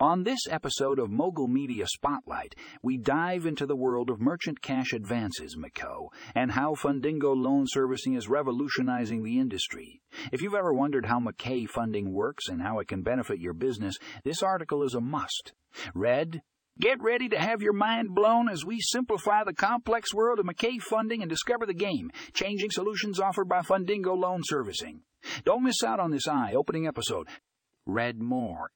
On this episode of Mogul Media Spotlight, we dive into the world of merchant cash advances, McCo, and how Fundingo loan servicing is revolutionizing the industry. If you've ever wondered how MCA funding works and how it can benefit your business, this article is a must. Read, Get ready to have your mind blown as we simplify the complex world of MCA funding and discover the game, changing solutions offered by Fundingo Loan Servicing. Don't miss out on this eye-opening episode. Read more